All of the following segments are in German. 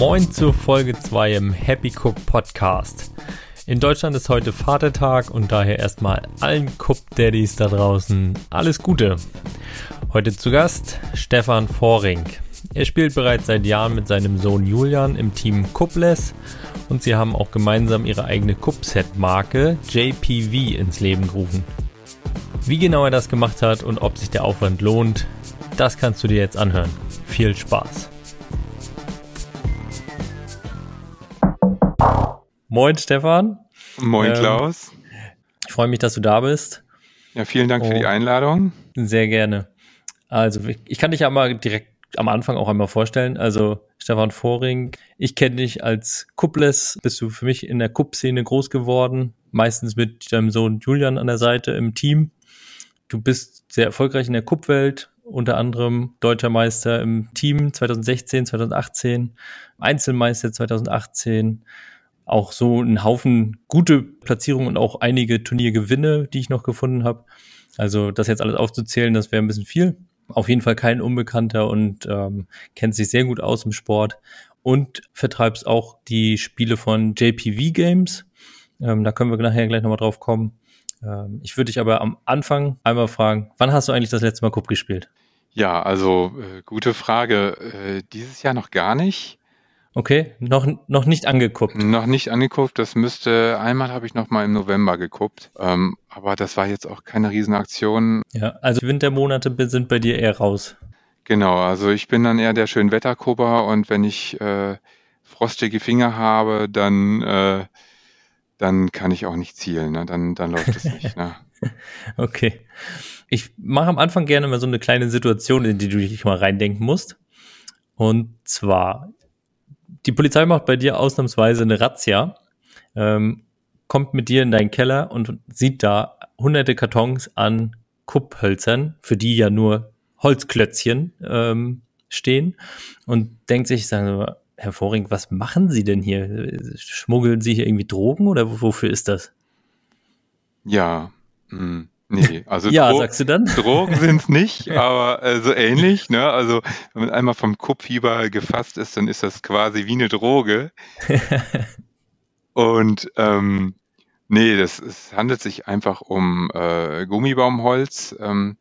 Moin zur Folge 2 im Happy Cook Podcast. In Deutschland ist heute Vatertag und daher erstmal allen Cook Daddies da draußen alles Gute. Heute zu Gast Stefan Voring. Er spielt bereits seit Jahren mit seinem Sohn Julian im Team Cupless und sie haben auch gemeinsam ihre eigene Cupset-Marke JPV ins Leben gerufen. Wie genau er das gemacht hat und ob sich der Aufwand lohnt, das kannst du dir jetzt anhören. Viel Spaß! Moin Stefan. Moin ähm, Klaus. Ich freue mich, dass du da bist. Ja, vielen Dank oh, für die oh. Einladung. Sehr gerne. Also ich kann dich ja mal direkt am Anfang auch einmal vorstellen. Also Stefan Voring, ich kenne dich als Kupples, bist du für mich in der Kupp-Szene groß geworden, meistens mit deinem Sohn Julian an der Seite im Team. Du bist sehr erfolgreich in der Kupp-Welt, unter anderem deutscher Meister im Team 2016, 2018, Einzelmeister 2018, auch so ein Haufen gute Platzierungen und auch einige Turniergewinne, die ich noch gefunden habe. Also das jetzt alles aufzuzählen, das wäre ein bisschen viel. Auf jeden Fall kein Unbekannter und ähm, kennt sich sehr gut aus im Sport und vertreibst auch die Spiele von JPV Games. Ähm, da können wir nachher gleich nochmal drauf kommen. Ähm, ich würde dich aber am Anfang einmal fragen, wann hast du eigentlich das letzte Mal Cup gespielt? Ja, also äh, gute Frage. Äh, dieses Jahr noch gar nicht. Okay, noch, noch nicht angeguckt. Noch nicht angeguckt. Das müsste, einmal habe ich noch mal im November geguckt. Ähm, aber das war jetzt auch keine Riesenaktion. Ja, also Wintermonate sind bei dir eher raus. Genau, also ich bin dann eher der Schönwetterkubber und wenn ich äh, frostige Finger habe, dann, äh, dann kann ich auch nicht zielen. Ne? Dann, dann läuft es nicht. Ne? okay. Ich mache am Anfang gerne mal so eine kleine Situation, in die du dich mal reindenken musst. Und zwar, die Polizei macht bei dir ausnahmsweise eine Razzia, ähm, kommt mit dir in deinen Keller und sieht da hunderte Kartons an Kupphölzern, für die ja nur Holzklötzchen ähm, stehen und denkt sich, sagen wir, Herr Voring, was machen Sie denn hier? Schmuggeln Sie hier irgendwie Drogen oder wofür ist das? Ja, mh. Nee, also ja, Dro sagst du dann? Drogen sind es nicht, aber äh, so ähnlich. Ne? Also wenn man einmal vom Kupfieber gefasst ist, dann ist das quasi wie eine Droge. Und ähm, nee, das es handelt sich einfach um äh, Gummibaumholz, ähm,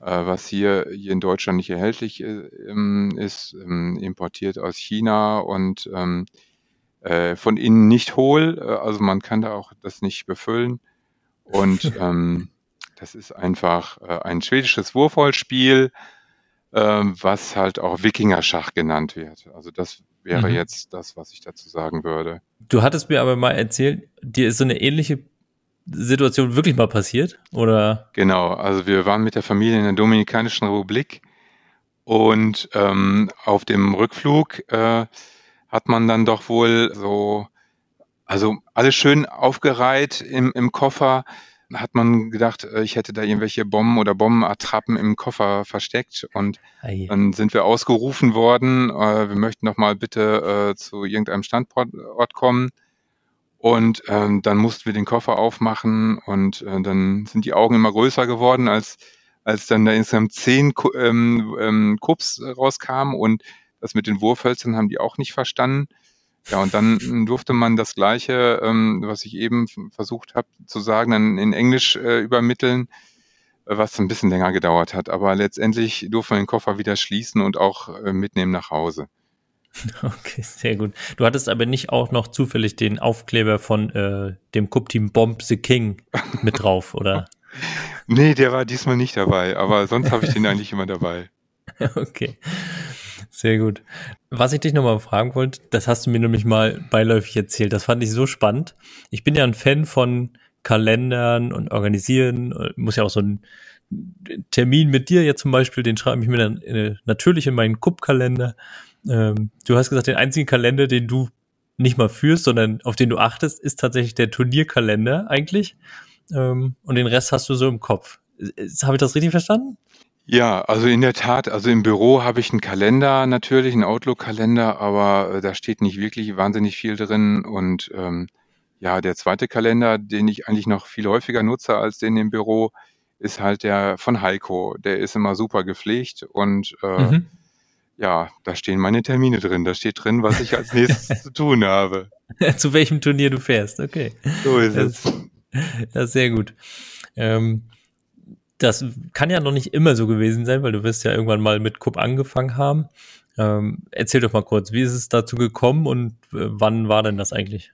äh, was hier, hier in Deutschland nicht erhältlich äh, ist, ähm, importiert aus China und ähm, äh, von innen nicht hohl. Äh, also man kann da auch das nicht befüllen. Und ähm, das ist einfach äh, ein schwedisches Wurfholzspiel, äh, was halt auch Wikingerschach genannt wird. Also das wäre mhm. jetzt das, was ich dazu sagen würde. Du hattest mir aber mal erzählt, dir ist so eine ähnliche Situation wirklich mal passiert, oder? Genau, also wir waren mit der Familie in der Dominikanischen Republik und ähm, auf dem Rückflug äh, hat man dann doch wohl so, also alles schön aufgereiht im, im Koffer, hat man gedacht, äh, ich hätte da irgendwelche Bomben oder Bombenattrappen im Koffer versteckt. Und Ei. dann sind wir ausgerufen worden, äh, wir möchten noch mal bitte äh, zu irgendeinem Standort kommen. Und ähm, dann mussten wir den Koffer aufmachen. Und äh, dann sind die Augen immer größer geworden, als als dann da insgesamt zehn ähm, ähm, Kups rauskamen. Und das mit den Wurfhölzern haben die auch nicht verstanden. Ja, und dann durfte man das Gleiche, ähm, was ich eben versucht habe zu sagen, dann in Englisch äh, übermitteln, was ein bisschen länger gedauert hat. Aber letztendlich durfte man den Koffer wieder schließen und auch äh, mitnehmen nach Hause. Okay, sehr gut. Du hattest aber nicht auch noch zufällig den Aufkleber von äh, dem Cup-Team Bomb the King mit drauf, oder? nee, der war diesmal nicht dabei, aber sonst habe ich den eigentlich immer dabei. Okay. Sehr gut. Was ich dich nochmal fragen wollte, das hast du mir nämlich mal beiläufig erzählt. Das fand ich so spannend. Ich bin ja ein Fan von Kalendern und Organisieren. Muss ja auch so ein Termin mit dir jetzt zum Beispiel, den schreibe ich mir dann äh, natürlich in meinen Kupp-Kalender. Ähm, du hast gesagt, den einzigen Kalender, den du nicht mal führst, sondern auf den du achtest, ist tatsächlich der Turnierkalender eigentlich. Ähm, und den Rest hast du so im Kopf. Habe ich das richtig verstanden? Ja, also in der Tat, also im Büro habe ich einen Kalender natürlich, einen Outlook-Kalender, aber äh, da steht nicht wirklich wahnsinnig viel drin. Und ähm, ja, der zweite Kalender, den ich eigentlich noch viel häufiger nutze als den im Büro, ist halt der von Heiko. Der ist immer super gepflegt und äh, mhm. ja, da stehen meine Termine drin. Da steht drin, was ich als nächstes zu tun habe. zu welchem Turnier du fährst, okay. So ist das, es. Das ist sehr gut. Ähm, das kann ja noch nicht immer so gewesen sein, weil du wirst ja irgendwann mal mit Cup angefangen haben. Ähm, erzähl doch mal kurz, wie ist es dazu gekommen und äh, wann war denn das eigentlich?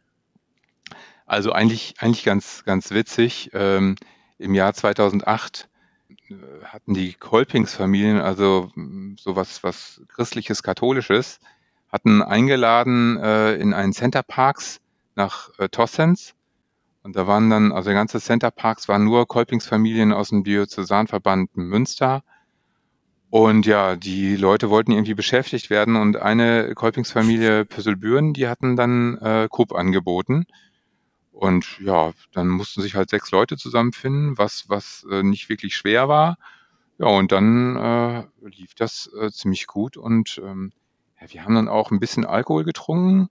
Also eigentlich, eigentlich ganz, ganz witzig. Ähm, Im Jahr 2008 äh, hatten die Kolpingsfamilien, also mm, sowas was christliches, katholisches, hatten eingeladen äh, in einen Center Parks nach äh, Tossens und da waren dann, also der ganze Center Parks waren nur Kolpingsfamilien aus dem Diözesanverband Münster. Und ja, die Leute wollten irgendwie beschäftigt werden und eine Kolpingsfamilie Pösselbüren, die hatten dann äh, Coop angeboten. Und ja, dann mussten sich halt sechs Leute zusammenfinden, was, was äh, nicht wirklich schwer war. Ja, und dann äh, lief das äh, ziemlich gut und ähm, ja, wir haben dann auch ein bisschen Alkohol getrunken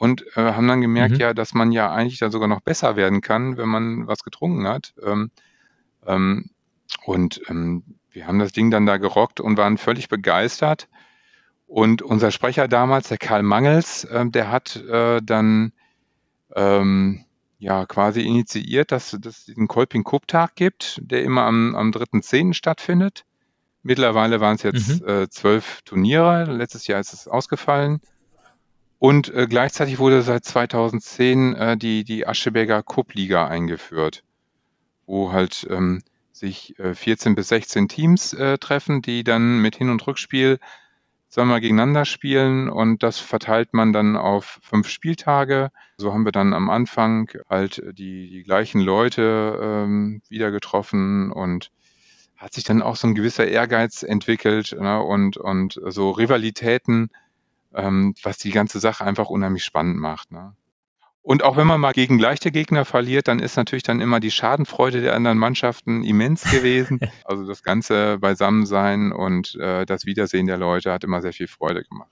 und äh, haben dann gemerkt, mhm. ja, dass man ja eigentlich dann sogar noch besser werden kann, wenn man was getrunken hat. Ähm, ähm, und ähm, wir haben das Ding dann da gerockt und waren völlig begeistert. Und unser Sprecher damals, der Karl Mangels, äh, der hat äh, dann ähm, ja quasi initiiert, dass es diesen Kolping Cup Tag gibt, der immer am, am 3.10. stattfindet. Mittlerweile waren es jetzt mhm. äh, zwölf Turniere. Letztes Jahr ist es ausgefallen. Und äh, gleichzeitig wurde seit 2010 äh, die, die Ascheberger Cup-Liga eingeführt, wo halt ähm, sich äh, 14 bis 16 Teams äh, treffen, die dann mit Hin- und Rückspiel zweimal gegeneinander spielen und das verteilt man dann auf fünf Spieltage. So haben wir dann am Anfang halt die, die gleichen Leute ähm, wieder getroffen und hat sich dann auch so ein gewisser Ehrgeiz entwickelt ne, und, und so Rivalitäten ähm, was die ganze Sache einfach unheimlich spannend macht. Ne? Und auch wenn man mal gegen leichte Gegner verliert, dann ist natürlich dann immer die Schadenfreude der anderen Mannschaften immens gewesen. also das ganze Beisammensein und äh, das Wiedersehen der Leute hat immer sehr viel Freude gemacht.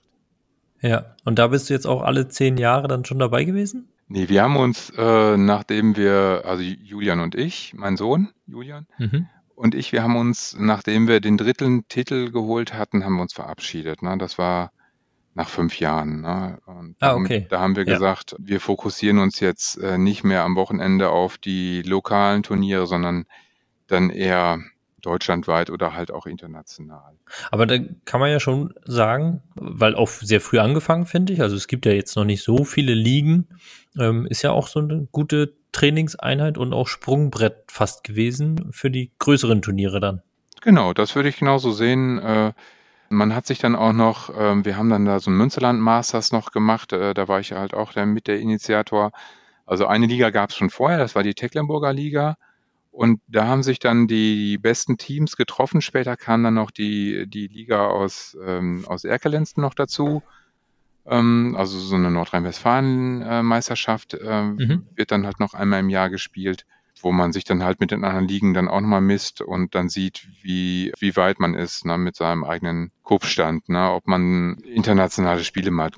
Ja, und da bist du jetzt auch alle zehn Jahre dann schon dabei gewesen? Nee, wir haben uns, äh, nachdem wir, also Julian und ich, mein Sohn Julian mhm. und ich, wir haben uns, nachdem wir den dritten Titel geholt hatten, haben wir uns verabschiedet. Ne? Das war nach fünf Jahren. Ne? Und ah, okay. Da haben wir ja. gesagt, wir fokussieren uns jetzt äh, nicht mehr am Wochenende auf die lokalen Turniere, sondern dann eher deutschlandweit oder halt auch international. Aber da kann man ja schon sagen, weil auch sehr früh angefangen, finde ich. Also es gibt ja jetzt noch nicht so viele Ligen. Ähm, ist ja auch so eine gute Trainingseinheit und auch Sprungbrett fast gewesen für die größeren Turniere dann. Genau, das würde ich genauso sehen. Äh, man hat sich dann auch noch, ähm, wir haben dann da so ein Münsterland Masters noch gemacht, äh, da war ich halt auch der, mit der Initiator. Also eine Liga gab es schon vorher, das war die Tecklenburger Liga. Und da haben sich dann die besten Teams getroffen. Später kam dann noch die, die Liga aus, ähm, aus Erkelensten noch dazu. Ähm, also so eine Nordrhein-Westfalen-Meisterschaft äh, mhm. wird dann halt noch einmal im Jahr gespielt wo man sich dann halt mit den anderen Ligen dann auch nochmal misst und dann sieht, wie, wie weit man ist ne, mit seinem eigenen Kopfstand, ne, ob man internationale Spiele mal,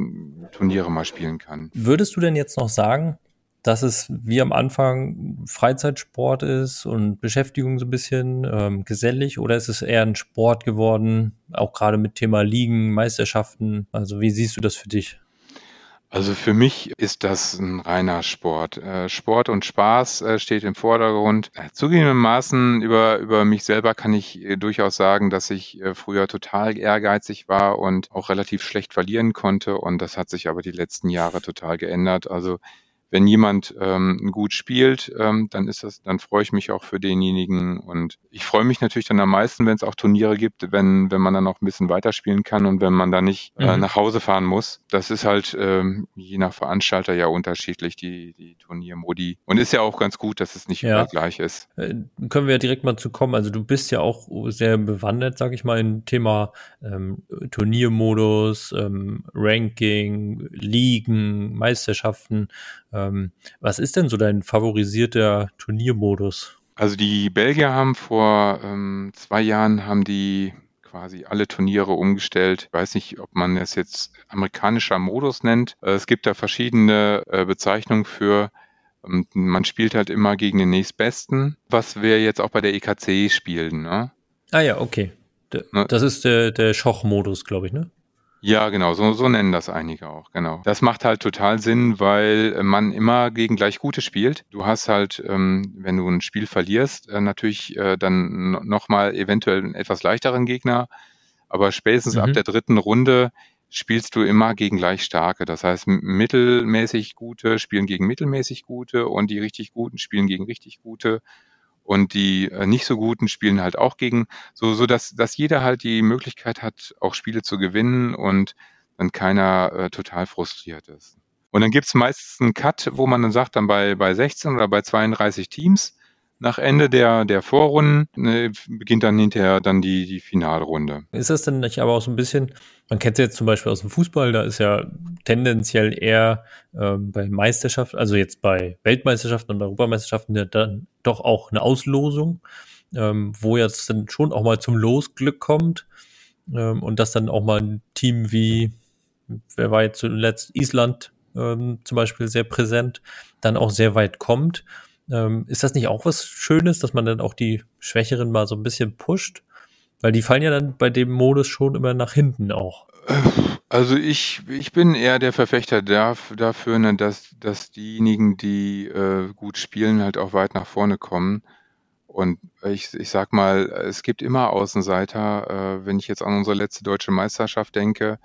Turniere mal spielen kann. Würdest du denn jetzt noch sagen, dass es wie am Anfang Freizeitsport ist und Beschäftigung so ein bisschen ähm, gesellig oder ist es eher ein Sport geworden, auch gerade mit Thema Ligen, Meisterschaften? Also wie siehst du das für dich? Also für mich ist das ein reiner Sport. Äh, Sport und Spaß äh, steht im Vordergrund. Äh, zugegebenermaßen über, über mich selber kann ich durchaus sagen, dass ich früher total ehrgeizig war und auch relativ schlecht verlieren konnte. Und das hat sich aber die letzten Jahre total geändert. Also wenn jemand ähm, gut spielt, ähm, dann ist das, dann freue ich mich auch für denjenigen und ich freue mich natürlich dann am meisten, wenn es auch Turniere gibt, wenn wenn man dann auch ein bisschen weiterspielen kann und wenn man da nicht äh, mhm. nach Hause fahren muss. Das ist halt ähm, je nach Veranstalter ja unterschiedlich die die Turniermodi und ist ja auch ganz gut, dass es nicht ja. gleich ist. Äh, können wir ja direkt mal zu kommen. Also du bist ja auch sehr bewandert, sag ich mal, im Thema ähm, Turniermodus, ähm, Ranking, Ligen, Meisterschaften. Ähm, was ist denn so dein favorisierter Turniermodus? Also die Belgier haben vor ähm, zwei Jahren haben die quasi alle Turniere umgestellt. Ich weiß nicht, ob man es jetzt amerikanischer Modus nennt. Äh, es gibt da verschiedene äh, Bezeichnungen für. Ähm, man spielt halt immer gegen den nächstbesten, was wir jetzt auch bei der EKC spielen. Ne? Ah ja, okay. Ne? Das ist der, der Schoch-Modus, glaube ich, ne? Ja, genau, so, so nennen das einige auch, genau. Das macht halt total Sinn, weil man immer gegen gleich Gute spielt. Du hast halt, ähm, wenn du ein Spiel verlierst, äh, natürlich äh, dann nochmal eventuell einen etwas leichteren Gegner, aber spätestens mhm. ab der dritten Runde spielst du immer gegen gleich starke. Das heißt, mittelmäßig gute spielen gegen mittelmäßig gute und die richtig guten spielen gegen richtig gute und die äh, nicht so guten spielen halt auch gegen, so, so dass, dass jeder halt die Möglichkeit hat, auch Spiele zu gewinnen und dann keiner äh, total frustriert ist. Und dann gibt's meistens einen Cut, wo man dann sagt, dann bei, bei 16 oder bei 32 Teams, nach Ende der, der Vorrunden ne, beginnt dann hinterher dann die, die Finalrunde. Ist das denn nicht aber auch so ein bisschen, man kennt es jetzt zum Beispiel aus dem Fußball, da ist ja tendenziell eher ähm, bei Meisterschaften, also jetzt bei Weltmeisterschaften und Europameisterschaften ja dann doch auch eine Auslosung, ähm, wo jetzt dann schon auch mal zum Losglück kommt ähm, und dass dann auch mal ein Team wie, wer war jetzt zuletzt, Island ähm, zum Beispiel sehr präsent, dann auch sehr weit kommt. Ähm, ist das nicht auch was Schönes, dass man dann auch die Schwächeren mal so ein bisschen pusht? Weil die fallen ja dann bei dem Modus schon immer nach hinten auch. Also ich, ich bin eher der Verfechter dafür, ne, dass, dass diejenigen, die äh, gut spielen, halt auch weit nach vorne kommen. Und ich, ich sag mal, es gibt immer Außenseiter. Äh, wenn ich jetzt an unsere letzte deutsche Meisterschaft denke,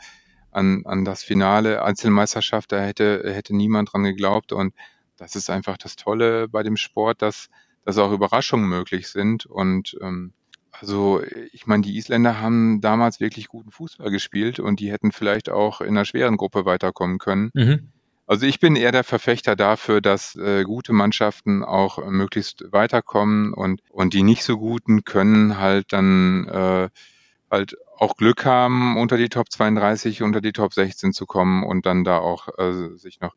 an, an das Finale Einzelmeisterschaft, da hätte, hätte niemand dran geglaubt. Und das ist einfach das Tolle bei dem Sport, dass, dass auch Überraschungen möglich sind. Und ähm, also ich meine, die Isländer haben damals wirklich guten Fußball gespielt und die hätten vielleicht auch in einer schweren Gruppe weiterkommen können. Mhm. Also ich bin eher der Verfechter dafür, dass äh, gute Mannschaften auch möglichst weiterkommen und, und die nicht so guten können halt dann äh, halt auch Glück haben, unter die Top 32, unter die Top 16 zu kommen und dann da auch äh, sich noch.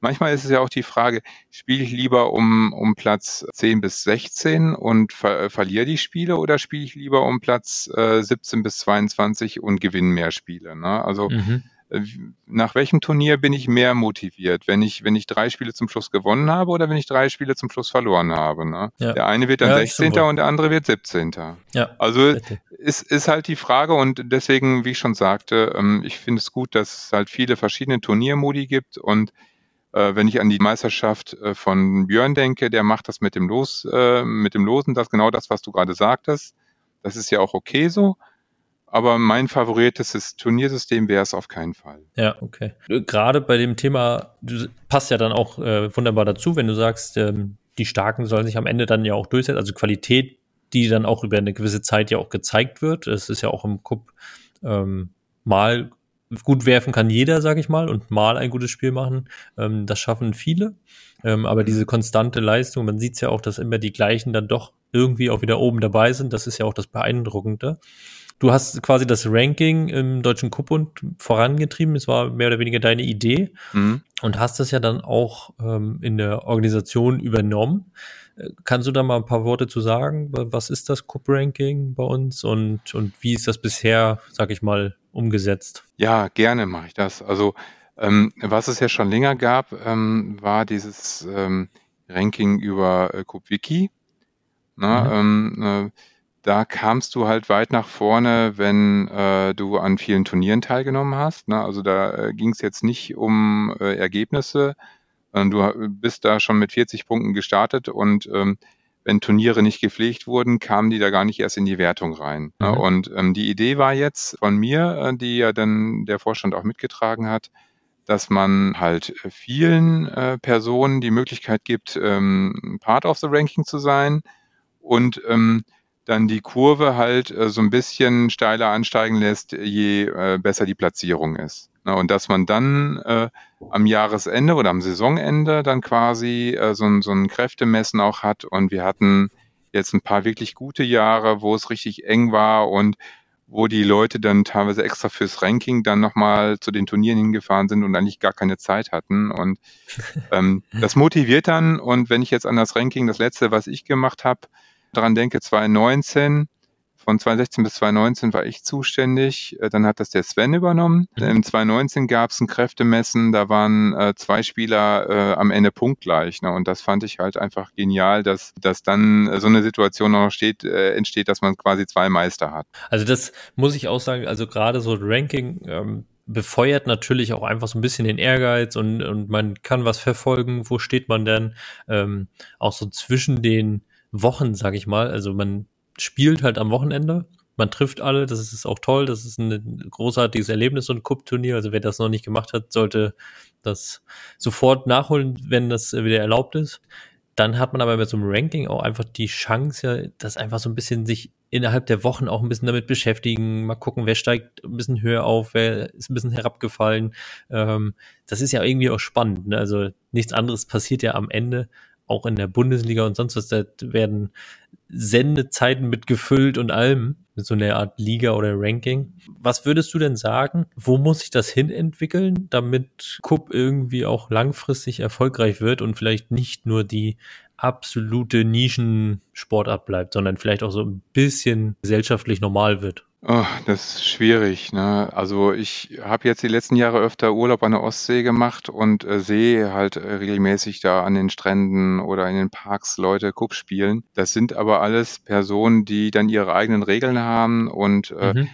Manchmal ist es ja auch die Frage, spiele ich lieber um, um Platz 10 bis 16 und ver verliere die Spiele oder spiele ich lieber um Platz äh, 17 bis 22 und gewinne mehr Spiele? Ne? Also mhm nach welchem Turnier bin ich mehr motiviert? Wenn ich, wenn ich drei Spiele zum Schluss gewonnen habe oder wenn ich drei Spiele zum Schluss verloren habe? Ne? Ja. Der eine wird dann ja, 16. und der andere wird 17. Ja, also ist, ist halt die Frage und deswegen, wie ich schon sagte, ähm, ich finde es gut, dass es halt viele verschiedene Turniermodi gibt und äh, wenn ich an die Meisterschaft äh, von Björn denke, der macht das mit dem Los, äh, mit dem Losen, das genau das, was du gerade sagtest. Das ist ja auch okay so. Aber mein favorites Turniersystem wäre es auf keinen Fall. Ja, okay. Gerade bei dem Thema, du passt ja dann auch äh, wunderbar dazu, wenn du sagst, ähm, die Starken sollen sich am Ende dann ja auch durchsetzen, also Qualität, die dann auch über eine gewisse Zeit ja auch gezeigt wird. Es ist ja auch im Cup ähm, mal gut werfen kann jeder, sag ich mal, und mal ein gutes Spiel machen. Ähm, das schaffen viele. Ähm, aber diese konstante Leistung, man sieht ja auch, dass immer die gleichen dann doch irgendwie auch wieder oben dabei sind. Das ist ja auch das Beeindruckende. Du hast quasi das Ranking im Deutschen Kuppbund vorangetrieben. Es war mehr oder weniger deine Idee mhm. und hast das ja dann auch ähm, in der Organisation übernommen. Äh, kannst du da mal ein paar Worte zu sagen? Was ist das Cup-Ranking bei uns und, und wie ist das bisher, sag ich mal, umgesetzt? Ja, gerne mache ich das. Also ähm, was es ja schon länger gab, ähm, war dieses ähm, Ranking über äh, KuppWiki. Na, mhm. ähm, äh, da kamst du halt weit nach vorne, wenn äh, du an vielen Turnieren teilgenommen hast. Ne? Also da äh, ging es jetzt nicht um äh, Ergebnisse. Äh, du bist da schon mit 40 Punkten gestartet und ähm, wenn Turniere nicht gepflegt wurden, kamen die da gar nicht erst in die Wertung rein. Ne? Mhm. Und ähm, die Idee war jetzt von mir, äh, die ja dann der Vorstand auch mitgetragen hat, dass man halt vielen äh, Personen die Möglichkeit gibt, ähm, Part of the Ranking zu sein und ähm, dann die Kurve halt äh, so ein bisschen steiler ansteigen lässt, je äh, besser die Platzierung ist. Na, und dass man dann äh, am Jahresende oder am Saisonende dann quasi so, ein, so ein Kräftemessen auch hat. Und wir hatten jetzt ein paar wirklich gute Jahre, wo es richtig eng war und wo die Leute dann teilweise extra fürs Ranking dann nochmal zu den Turnieren hingefahren sind und eigentlich gar keine Zeit hatten. Und ähm, das motiviert dann. Und wenn ich jetzt an das Ranking, das letzte, was ich gemacht habe, daran denke, 2019 von 2016 bis 2019 war ich zuständig. Äh, dann hat das der Sven übernommen. Mhm. Im 2019 gab es ein Kräftemessen, da waren äh, zwei Spieler äh, am Ende punktgleich. Ne? Und das fand ich halt einfach genial, dass, dass dann so eine Situation noch steht, äh, entsteht, dass man quasi zwei Meister hat. Also das muss ich auch sagen, also gerade so Ranking, ähm, befeuert natürlich auch einfach so ein bisschen den Ehrgeiz und, und man kann was verfolgen, wo steht man denn, ähm, auch so zwischen den Wochen, sag ich mal. Also man spielt halt am Wochenende, man trifft alle, das ist auch toll, das ist ein großartiges Erlebnis, so ein Cup-Turnier. Also wer das noch nicht gemacht hat, sollte das sofort nachholen, wenn das wieder erlaubt ist. Dann hat man aber mit so einem Ranking auch einfach die Chance, ja, das einfach so ein bisschen sich innerhalb der Wochen auch ein bisschen damit beschäftigen, mal gucken, wer steigt ein bisschen höher auf, wer ist ein bisschen herabgefallen. Ähm, das ist ja irgendwie auch spannend. Ne? Also nichts anderes passiert ja am Ende, auch in der Bundesliga und sonst was. Da werden Sendezeiten mitgefüllt und allem mit so einer Art Liga oder Ranking. Was würdest du denn sagen? Wo muss sich das hin entwickeln, damit Cup irgendwie auch langfristig erfolgreich wird und vielleicht nicht nur die absolute Nischensportart bleibt, sondern vielleicht auch so ein bisschen gesellschaftlich normal wird? Oh, das ist schwierig. Ne? Also ich habe jetzt die letzten Jahre öfter Urlaub an der Ostsee gemacht und äh, sehe halt äh, regelmäßig da an den Stränden oder in den Parks Leute Kupp spielen. Das sind aber alles Personen, die dann ihre eigenen Regeln haben und äh, mhm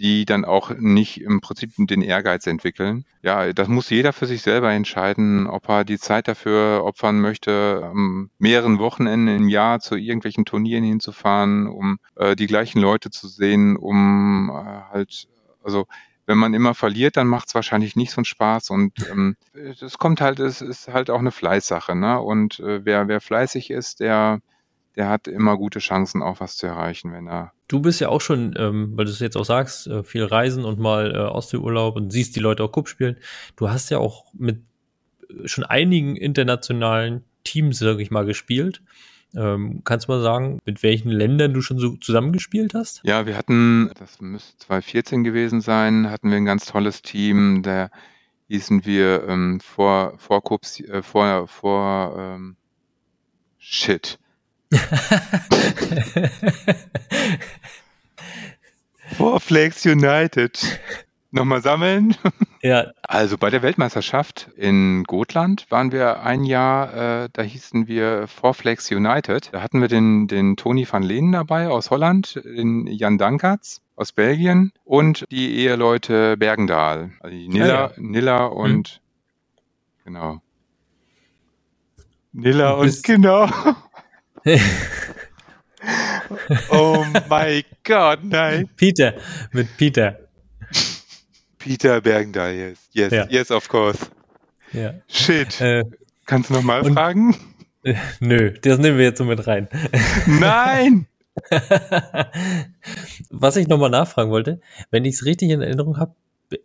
die dann auch nicht im Prinzip den Ehrgeiz entwickeln. Ja, das muss jeder für sich selber entscheiden, ob er die Zeit dafür opfern möchte, am mehreren Wochenenden im Jahr zu irgendwelchen Turnieren hinzufahren, um äh, die gleichen Leute zu sehen, um äh, halt, also wenn man immer verliert, dann macht es wahrscheinlich nicht so einen Spaß und ähm, es kommt halt, es ist halt auch eine Fleißsache, ne? Und äh, wer, wer fleißig ist, der der hat immer gute Chancen, auch was zu erreichen, wenn er. Du bist ja auch schon, ähm, weil du es jetzt auch sagst, äh, viel reisen und mal äh, Ostseeurlaub und siehst die Leute auch Cup spielen. Du hast ja auch mit äh, schon einigen internationalen Teams, sag ich mal, gespielt. Ähm, kannst du mal sagen, mit welchen Ländern du schon so zusammengespielt hast? Ja, wir hatten, das müsste 2014 gewesen sein, hatten wir ein ganz tolles Team, da hießen wir ähm, vor, vor, Cups, äh, vor, vor ähm, Shit. Four Flags United. Nochmal sammeln. Ja. Also bei der Weltmeisterschaft in Gotland waren wir ein Jahr, äh, da hießen wir Four Flags United. Da hatten wir den, den Tony van Lehnen dabei aus Holland, den Jan Dankertz aus Belgien und die Eheleute Bergendahl. Also die Nilla, ja, ja. Nilla und hm. genau. Nilla und genau. oh mein Gott, nein. Peter, mit Peter. Peter Bergendahl, yes. Yes, ja. yes, of course. Ja. Shit. Äh, Kannst du nochmal fragen? Äh, nö, das nehmen wir jetzt so mit rein. Nein! Was ich nochmal nachfragen wollte, wenn ich es richtig in Erinnerung habe,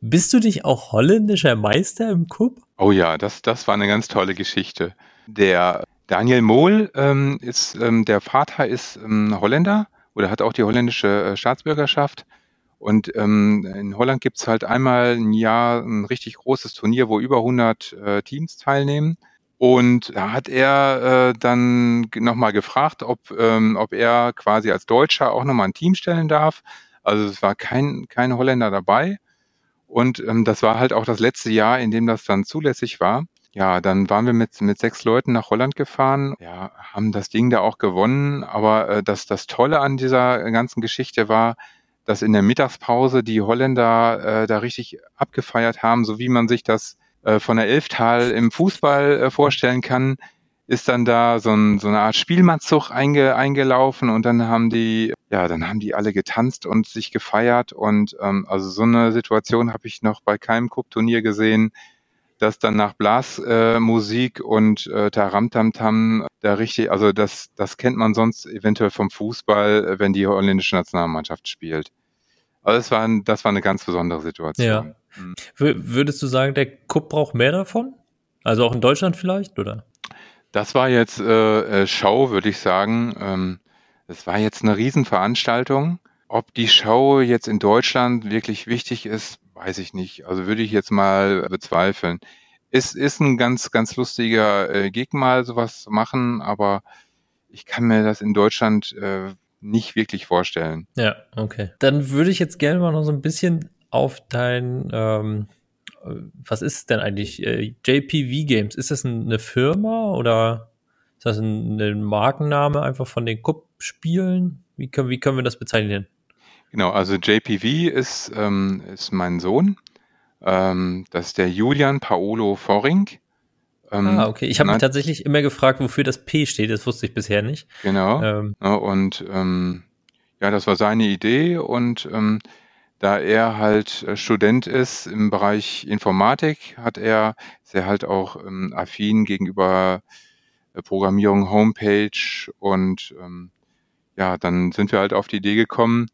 bist du dich auch holländischer Meister im Cup? Oh ja, das, das war eine ganz tolle Geschichte. Der Daniel Mohl ähm, ist, ähm, der Vater ist ähm, Holländer oder hat auch die holländische äh, Staatsbürgerschaft. Und ähm, in Holland gibt's halt einmal im Jahr ein richtig großes Turnier, wo über 100 äh, Teams teilnehmen. Und da hat er äh, dann nochmal gefragt, ob, ähm, ob er quasi als Deutscher auch nochmal ein Team stellen darf. Also es war kein, kein Holländer dabei. Und ähm, das war halt auch das letzte Jahr, in dem das dann zulässig war. Ja, dann waren wir mit, mit sechs Leuten nach Holland gefahren, ja, haben das Ding da auch gewonnen. Aber äh, das, das Tolle an dieser ganzen Geschichte war, dass in der Mittagspause die Holländer äh, da richtig abgefeiert haben, so wie man sich das äh, von der Elftal im Fußball äh, vorstellen kann, ist dann da so, ein, so eine Art Spielmannzug einge, eingelaufen und dann haben die, ja, dann haben die alle getanzt und sich gefeiert. Und ähm, also so eine Situation habe ich noch bei keinem Cup-Turnier gesehen dass dann nach Blasmusik äh, und äh, Taramtamtam da richtig, also das, das kennt man sonst eventuell vom Fußball, äh, wenn die holländische Nationalmannschaft spielt. Also das war, das war eine ganz besondere Situation. Ja. Mhm. Würdest du sagen, der Cup braucht mehr davon? Also auch in Deutschland vielleicht, oder? Das war jetzt äh, äh Show, würde ich sagen. Ähm, das war jetzt eine Riesenveranstaltung. Ob die Show jetzt in Deutschland wirklich wichtig ist, weiß ich nicht. Also würde ich jetzt mal bezweifeln. Es ist ein ganz, ganz lustiger äh, Gig mal sowas zu machen, aber ich kann mir das in Deutschland äh, nicht wirklich vorstellen. Ja, okay. Dann würde ich jetzt gerne mal noch so ein bisschen auf dein, ähm, was ist denn eigentlich äh, JPV Games? Ist das eine Firma oder ist das ein, ein Markenname einfach von den Cup-Spielen? Wie können, wie können wir das bezeichnen? Genau, also JPV ist, ähm, ist mein Sohn. Ähm, das ist der Julian Paolo Voring. Ähm, ah, okay. Ich habe mich tatsächlich immer gefragt, wofür das P steht. Das wusste ich bisher nicht. Genau. Ähm. Ja, und ähm, ja, das war seine Idee und ähm, da er halt äh, Student ist im Bereich Informatik, hat er, ist er halt auch affin gegenüber äh, Programmierung, Homepage und ja, dann sind wir halt auf die Idee gekommen,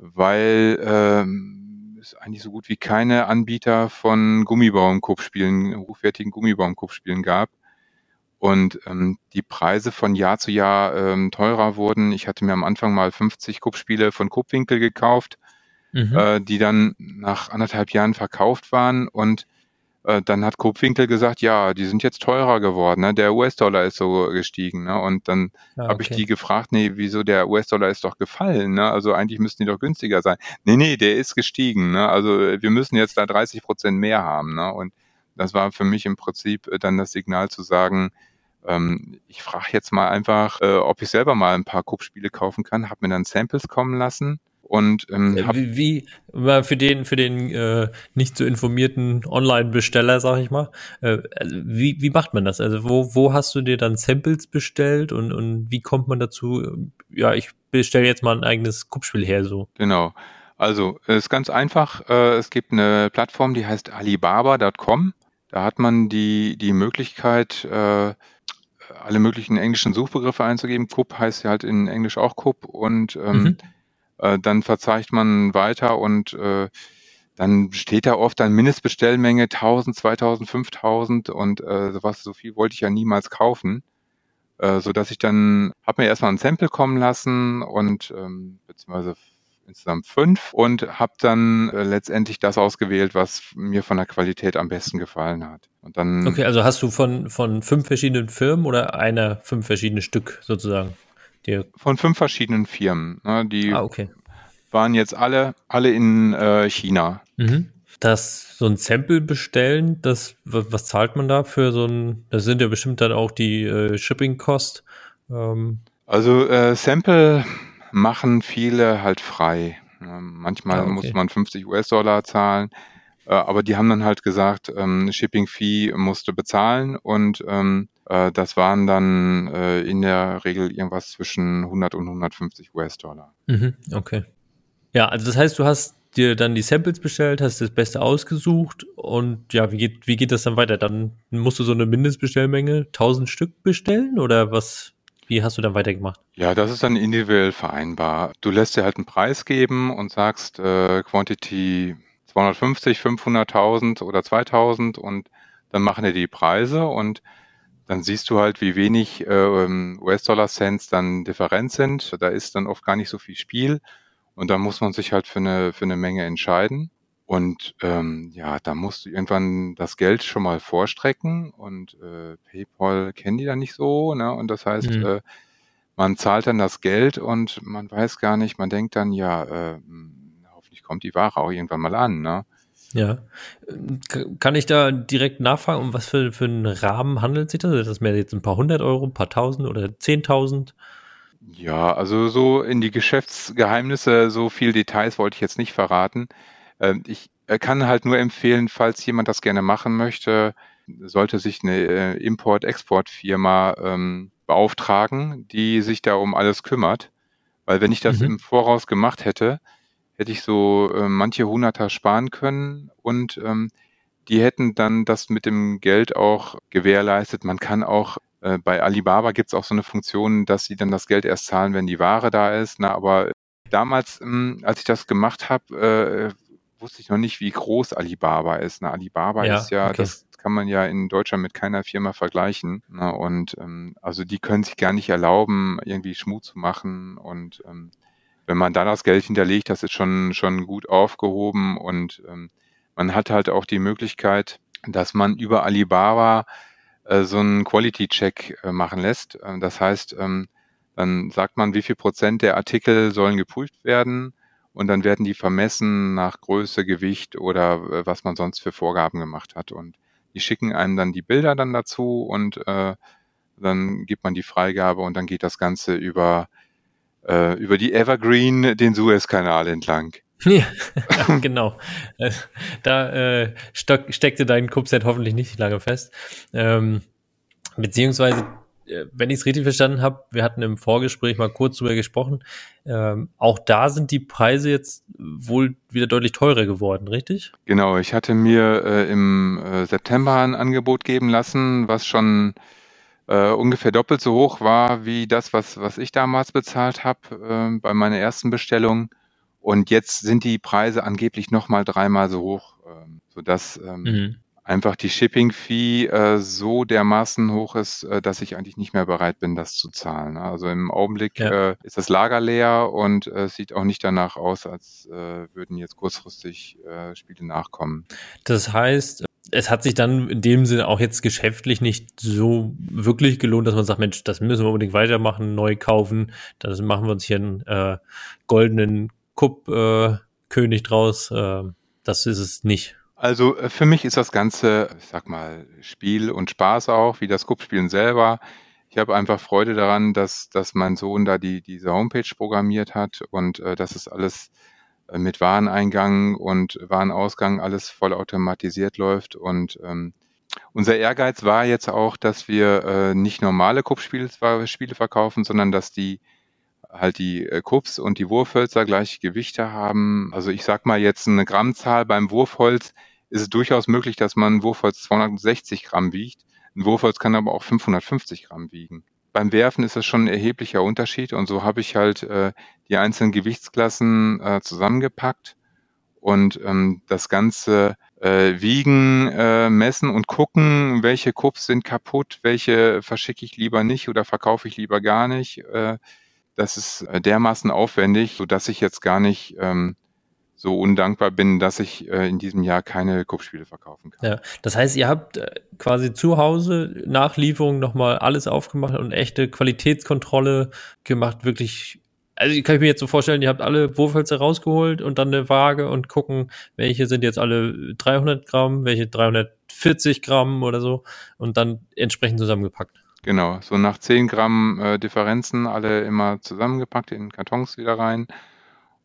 weil ähm, es eigentlich so gut wie keine Anbieter von Gummibaumkopfspielen, hochwertigen Gummibaumkopfspielen gab und ähm, die Preise von Jahr zu Jahr ähm, teurer wurden. Ich hatte mir am Anfang mal 50 Kupfspiele von Kupfwinkel gekauft mhm. äh, die dann nach anderthalb Jahren verkauft waren und dann hat Kopfwinkel gesagt, ja, die sind jetzt teurer geworden, ne? der US-Dollar ist so gestiegen. Ne? Und dann ah, okay. habe ich die gefragt, nee, wieso der US-Dollar ist doch gefallen? Ne? Also eigentlich müssten die doch günstiger sein. Nee, nee, der ist gestiegen. Ne? Also wir müssen jetzt da 30 Prozent mehr haben. Ne? Und das war für mich im Prinzip äh, dann das Signal zu sagen, ähm, ich frage jetzt mal einfach, äh, ob ich selber mal ein paar Kuppspiele kaufen kann, habe mir dann Samples kommen lassen und ähm, wie, wie für den für den äh, nicht so informierten Online-Besteller, sag ich mal, äh, also wie, wie macht man das? Also wo wo hast du dir dann Samples bestellt und und wie kommt man dazu? Ja, ich bestelle jetzt mal ein eigenes Kuppspiel her so. Genau. Also es ist ganz einfach. Äh, es gibt eine Plattform, die heißt Alibaba.com. Da hat man die die Möglichkeit äh, alle möglichen englischen Suchbegriffe einzugeben. Kupp heißt ja halt in Englisch auch Kupp und ähm, mhm äh, dann verzeichnet man weiter und äh, dann steht da oft dann Mindestbestellmenge 1000, 2000, 5000 und äh, sowas, so viel wollte ich ja niemals kaufen, äh, so dass ich dann, habe mir erstmal ein Sample kommen lassen und ähm, beziehungsweise insgesamt fünf und habe dann äh, letztendlich das ausgewählt, was mir von der Qualität am besten gefallen hat. Und dann okay, also hast du von von fünf verschiedenen Firmen oder einer fünf verschiedene Stück sozusagen? Die Von fünf verschiedenen Firmen. Ne, die ah, okay. waren jetzt alle, alle in äh, China. Mhm. Das so ein Sample bestellen, das was zahlt man da für so ein? Das sind ja bestimmt dann auch die äh, Shipping Cost. Ähm. Also äh, Sample machen viele halt frei. Manchmal ah, okay. muss man 50 US-Dollar zahlen, äh, aber die haben dann halt gesagt, ähm, Shipping Fee musst du bezahlen und ähm, äh, das waren dann äh, in der Regel irgendwas zwischen 100 und 150 US-Dollar. Mhm, okay. Ja, also das heißt, du hast dir dann die Samples bestellt, hast das Beste ausgesucht und ja, wie geht, wie geht das dann weiter? Dann musst du so eine Mindestbestellmenge 1000 Stück bestellen oder was? Wie hast du dann weitergemacht? Ja, das ist dann individuell vereinbar. Du lässt dir halt einen Preis geben und sagst äh, Quantity 250, 500.000 oder 2000 und dann machen dir die Preise und dann siehst du halt, wie wenig äh, ähm, US-Dollar-Cents dann Differenz sind. Da ist dann oft gar nicht so viel Spiel. Und da muss man sich halt für eine, für eine Menge entscheiden. Und ähm, ja, da musst du irgendwann das Geld schon mal vorstrecken. Und äh, PayPal kennen die dann nicht so. Ne? Und das heißt, mhm. äh, man zahlt dann das Geld und man weiß gar nicht, man denkt dann, ja, äh, hm, hoffentlich kommt die Ware auch irgendwann mal an. Ne? Ja. Kann ich da direkt nachfragen, um was für, für einen Rahmen handelt sich das? Ist das mehr jetzt ein paar hundert Euro, ein paar tausend oder zehntausend? Ja, also so in die Geschäftsgeheimnisse, so viel Details wollte ich jetzt nicht verraten. Ähm, ich äh, kann halt nur empfehlen, falls jemand das gerne machen möchte, sollte sich eine äh, Import-Export-Firma ähm, beauftragen, die sich da um alles kümmert. Weil wenn ich das mhm. im Voraus gemacht hätte, hätte ich so äh, manche Hunderter sparen können und ähm, die hätten dann das mit dem Geld auch gewährleistet. Man kann auch äh, bei Alibaba gibt es auch so eine Funktion, dass sie dann das Geld erst zahlen, wenn die Ware da ist. Na, aber damals, ähm, als ich das gemacht habe, äh, wusste ich noch nicht, wie groß Alibaba ist. Na, Alibaba ja, ist ja, okay. das kann man ja in Deutschland mit keiner Firma vergleichen. Na, und ähm, also die können sich gar nicht erlauben, irgendwie Schmut zu machen und ähm, wenn man da das Geld hinterlegt, das ist schon, schon gut aufgehoben und ähm, man hat halt auch die Möglichkeit, dass man über Alibaba äh, so einen Quality-Check äh, machen lässt. Äh, das heißt, ähm, Dann sagt man, wie viel Prozent der Artikel sollen geprüft werden und dann werden die vermessen nach Größe, Gewicht oder äh, was man sonst für Vorgaben gemacht hat. Und die schicken einem dann die Bilder dann dazu und äh, dann gibt man die Freigabe und dann geht das Ganze über, äh, über die Evergreen den Suezkanal entlang. Ja, genau. Äh, da äh, steckte dein Kupset hoffentlich nicht lange fest. Ähm, beziehungsweise äh, wenn ich es richtig verstanden habe, wir hatten im Vorgespräch mal kurz drüber gesprochen, ähm, auch da sind die Preise jetzt wohl wieder deutlich teurer geworden, richtig? Genau, ich hatte mir äh, im äh, September ein Angebot geben lassen, was schon äh, ungefähr doppelt so hoch war wie das, was, was ich damals bezahlt habe äh, bei meiner ersten Bestellung. Und jetzt sind die Preise angeblich nochmal dreimal so hoch, äh, sodass ähm, mhm einfach die Shipping-Fee äh, so dermaßen hoch ist, äh, dass ich eigentlich nicht mehr bereit bin, das zu zahlen. Also im Augenblick ja. äh, ist das Lager leer und äh, es sieht auch nicht danach aus, als äh, würden jetzt kurzfristig äh, Spiele nachkommen. Das heißt, es hat sich dann in dem Sinne auch jetzt geschäftlich nicht so wirklich gelohnt, dass man sagt, Mensch, das müssen wir unbedingt weitermachen, neu kaufen. Das machen wir uns hier einen äh, goldenen Kupp-König äh, draus. Äh, das ist es nicht. Also äh, für mich ist das Ganze, ich sag mal, Spiel und Spaß auch, wie das Kuppspielen selber. Ich habe einfach Freude daran, dass, dass mein Sohn da die, diese Homepage programmiert hat und äh, dass es alles mit Wareneingang und Warenausgang alles voll automatisiert läuft. Und ähm, unser Ehrgeiz war jetzt auch, dass wir äh, nicht normale Kuppspiele Spiele verkaufen, sondern dass die halt die äh, Kups und die Wurfhölzer gleiche Gewichte haben. Also ich sag mal jetzt eine Grammzahl beim Wurfholz ist es durchaus möglich, dass man ein Wurfholz 260 Gramm wiegt. Ein Wurfholz kann aber auch 550 Gramm wiegen. Beim Werfen ist das schon ein erheblicher Unterschied und so habe ich halt äh, die einzelnen Gewichtsklassen äh, zusammengepackt und ähm, das Ganze äh, wiegen, äh, messen und gucken, welche Kups sind kaputt, welche verschicke ich lieber nicht oder verkaufe ich lieber gar nicht. Äh, das ist äh, dermaßen aufwendig, so dass ich jetzt gar nicht ähm, so undankbar bin, dass ich äh, in diesem Jahr keine Kuppspiele verkaufen kann. Ja, das heißt, ihr habt äh, quasi zu Hause Nachlieferung nochmal alles aufgemacht und echte Qualitätskontrolle gemacht, wirklich. Also kann ich mir jetzt so vorstellen, ihr habt alle Wurfhölzer rausgeholt und dann eine Waage und gucken, welche sind jetzt alle 300 Gramm, welche 340 Gramm oder so und dann entsprechend zusammengepackt. Genau, so nach 10 Gramm äh, Differenzen alle immer zusammengepackt in Kartons wieder rein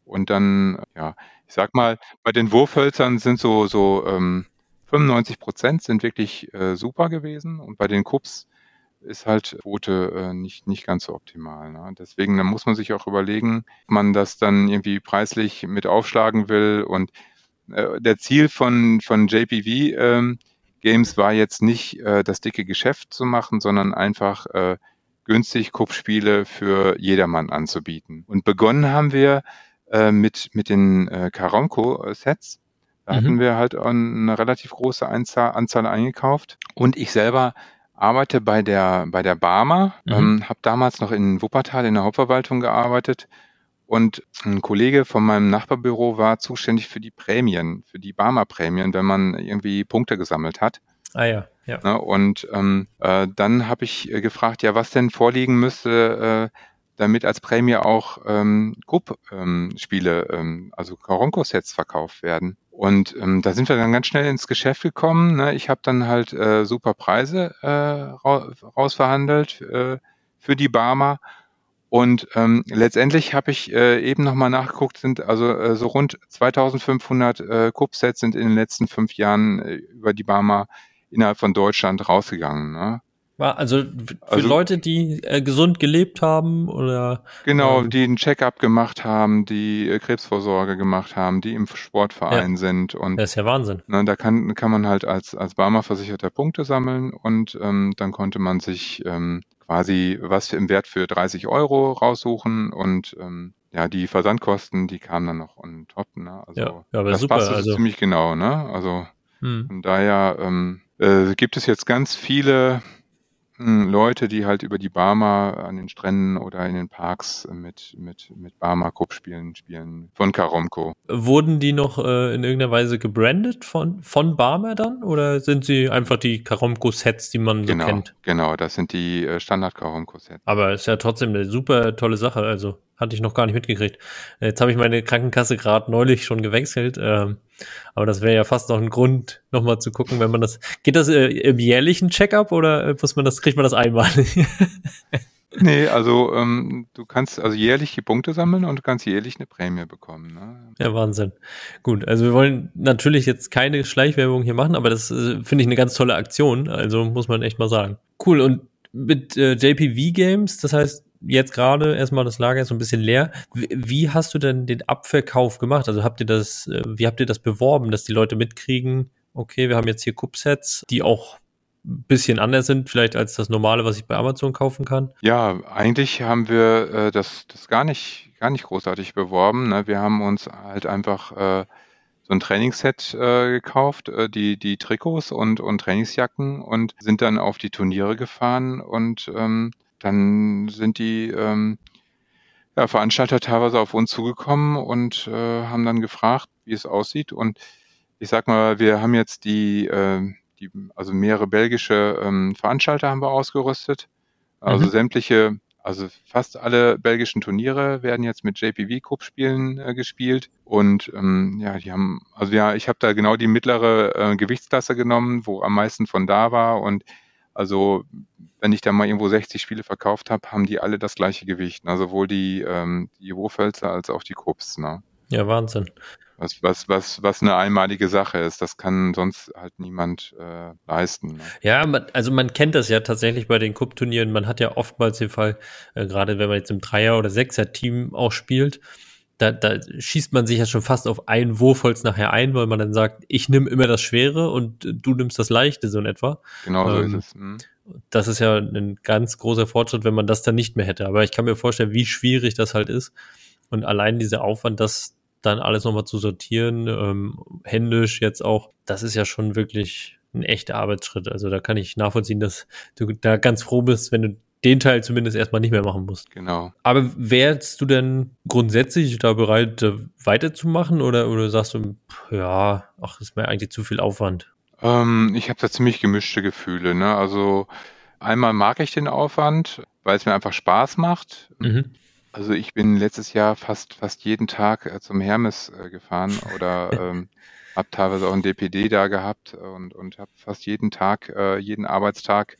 und dann, ja, ich sag mal, bei den Wurfhölzern sind so, so ähm, 95 Prozent sind wirklich äh, super gewesen und bei den Kups ist halt Quote äh, nicht, nicht ganz so optimal. Ne? Deswegen dann muss man sich auch überlegen, ob man das dann irgendwie preislich mit aufschlagen will. Und äh, der Ziel von, von JPV ähm, Games war jetzt nicht, äh, das dicke Geschäft zu machen, sondern einfach äh, günstig Kuppspiele für jedermann anzubieten. Und begonnen haben wir äh, mit, mit den äh, Karonko-Sets. Da mhm. hatten wir halt eine relativ große Anzahl, Anzahl eingekauft. Und ich selber arbeite bei der, bei der Barmer, mhm. ähm, habe damals noch in Wuppertal in der Hauptverwaltung gearbeitet. Und ein Kollege von meinem Nachbarbüro war zuständig für die Prämien, für die Barmer-Prämien, wenn man irgendwie Punkte gesammelt hat. Ah ja, ja. Ne, und ähm, äh, dann habe ich äh, gefragt, ja, was denn vorliegen müsste, äh, damit als Prämie auch ähm, Group-Spiele, ähm, ähm, also Karonko-Sets verkauft werden. Und ähm, da sind wir dann ganz schnell ins Geschäft gekommen. Ne? Ich habe dann halt äh, super Preise äh, rausverhandelt äh, für die Barmer. Und ähm, letztendlich habe ich äh, eben nochmal nachgeguckt, sind also äh, so rund 2500 äh, Cup-Sets sind in den letzten fünf Jahren äh, über die Barmer innerhalb von Deutschland rausgegangen. Ne? War also für also, Leute, die äh, gesund gelebt haben oder genau, ähm, die einen Check-up gemacht haben, die äh, Krebsvorsorge gemacht haben, die im Sportverein ja. sind und das ist ja Wahnsinn. Ne, da kann kann man halt als als Barmer Versicherter Punkte sammeln und ähm, dann konnte man sich ähm, quasi was im Wert für 30 Euro raussuchen und ähm, ja, die Versandkosten, die kamen dann noch on top. Ne? Also ja, ja, aber das super, passt also ziemlich genau. Ne? Also hm. von daher ähm, äh, gibt es jetzt ganz viele Leute, die halt über die Barmer an den Stränden oder in den Parks mit, mit, mit Barmer Cup spielen, spielen von Karomko. Wurden die noch äh, in irgendeiner Weise gebrandet von, von Barmer dann? Oder sind sie einfach die Karomko-Sets, die man genau, so kennt? Genau, das sind die äh, Standard-Karomko-Sets. Aber ist ja trotzdem eine super tolle Sache. Also hatte ich noch gar nicht mitgekriegt. Jetzt habe ich meine Krankenkasse gerade neulich schon gewechselt. Ähm, aber das wäre ja fast noch ein Grund, nochmal zu gucken, wenn man das. Geht das äh, im jährlichen Checkup oder äh, muss man das, kriegt man das einmal? nee, also ähm, du kannst also jährlich die Punkte sammeln und du kannst jährlich eine Prämie bekommen. Ne? Ja, Wahnsinn. Gut, also wir wollen natürlich jetzt keine Schleichwerbung hier machen, aber das äh, finde ich eine ganz tolle Aktion. Also muss man echt mal sagen. Cool. Und mit äh, JPV Games, das heißt, jetzt gerade erstmal das Lager ist so ein bisschen leer. Wie, wie, hast du denn den Abverkauf gemacht? Also habt ihr das, äh, wie habt ihr das beworben, dass die Leute mitkriegen, okay, wir haben jetzt hier Cup-Sets, die auch ein bisschen anders sind, vielleicht als das normale, was ich bei Amazon kaufen kann? Ja, eigentlich haben wir äh, das, das gar nicht, gar nicht großartig beworben. Ne? Wir haben uns halt einfach äh, so ein Trainingsset äh, gekauft, äh, die, die Trikots und, und Trainingsjacken und sind dann auf die Turniere gefahren und ähm, dann sind die ähm, ja, Veranstalter teilweise auf uns zugekommen und äh, haben dann gefragt, wie es aussieht. Und ich sag mal, wir haben jetzt die, äh, die also mehrere belgische ähm, Veranstalter haben wir ausgerüstet. Also mhm. sämtliche, also fast alle belgischen Turniere werden jetzt mit JPV Cup Spielen äh, gespielt. Und ähm, ja, die haben, also ja, ich habe da genau die mittlere äh, Gewichtsklasse genommen, wo am meisten von da war. Und also wenn ich da mal irgendwo 60 Spiele verkauft habe, haben die alle das gleiche Gewicht. Ne? Sowohl die, ähm, die Wurfhölzer als auch die Krups. Ne? Ja, Wahnsinn. Was, was, was, was eine einmalige Sache ist. Das kann sonst halt niemand äh, leisten. Ne? Ja, man, also man kennt das ja tatsächlich bei den Cup-Turnieren. Man hat ja oftmals den Fall, äh, gerade wenn man jetzt im Dreier- oder Sechser-Team auch spielt, da, da schießt man sich ja schon fast auf ein Wurfholz nachher ein, weil man dann sagt, ich nehme immer das Schwere und du nimmst das Leichte, so in etwa. Genau so ähm, ist es. Mhm. Das ist ja ein ganz großer Fortschritt, wenn man das dann nicht mehr hätte. Aber ich kann mir vorstellen, wie schwierig das halt ist. Und allein dieser Aufwand, das dann alles nochmal zu sortieren, ähm, händisch jetzt auch, das ist ja schon wirklich ein echter Arbeitsschritt. Also da kann ich nachvollziehen, dass du da ganz froh bist, wenn du den Teil zumindest erstmal nicht mehr machen musst. Genau. Aber wärst du denn grundsätzlich da bereit, weiterzumachen oder, oder sagst du, ja, ach, ist mir eigentlich zu viel Aufwand? Ähm, ich habe da ziemlich gemischte Gefühle. Ne? Also einmal mag ich den Aufwand, weil es mir einfach Spaß macht. Mhm. Also ich bin letztes Jahr fast fast jeden Tag äh, zum Hermes äh, gefahren oder ähm, habe teilweise auch ein DPD da gehabt und, und habe fast jeden Tag, äh, jeden Arbeitstag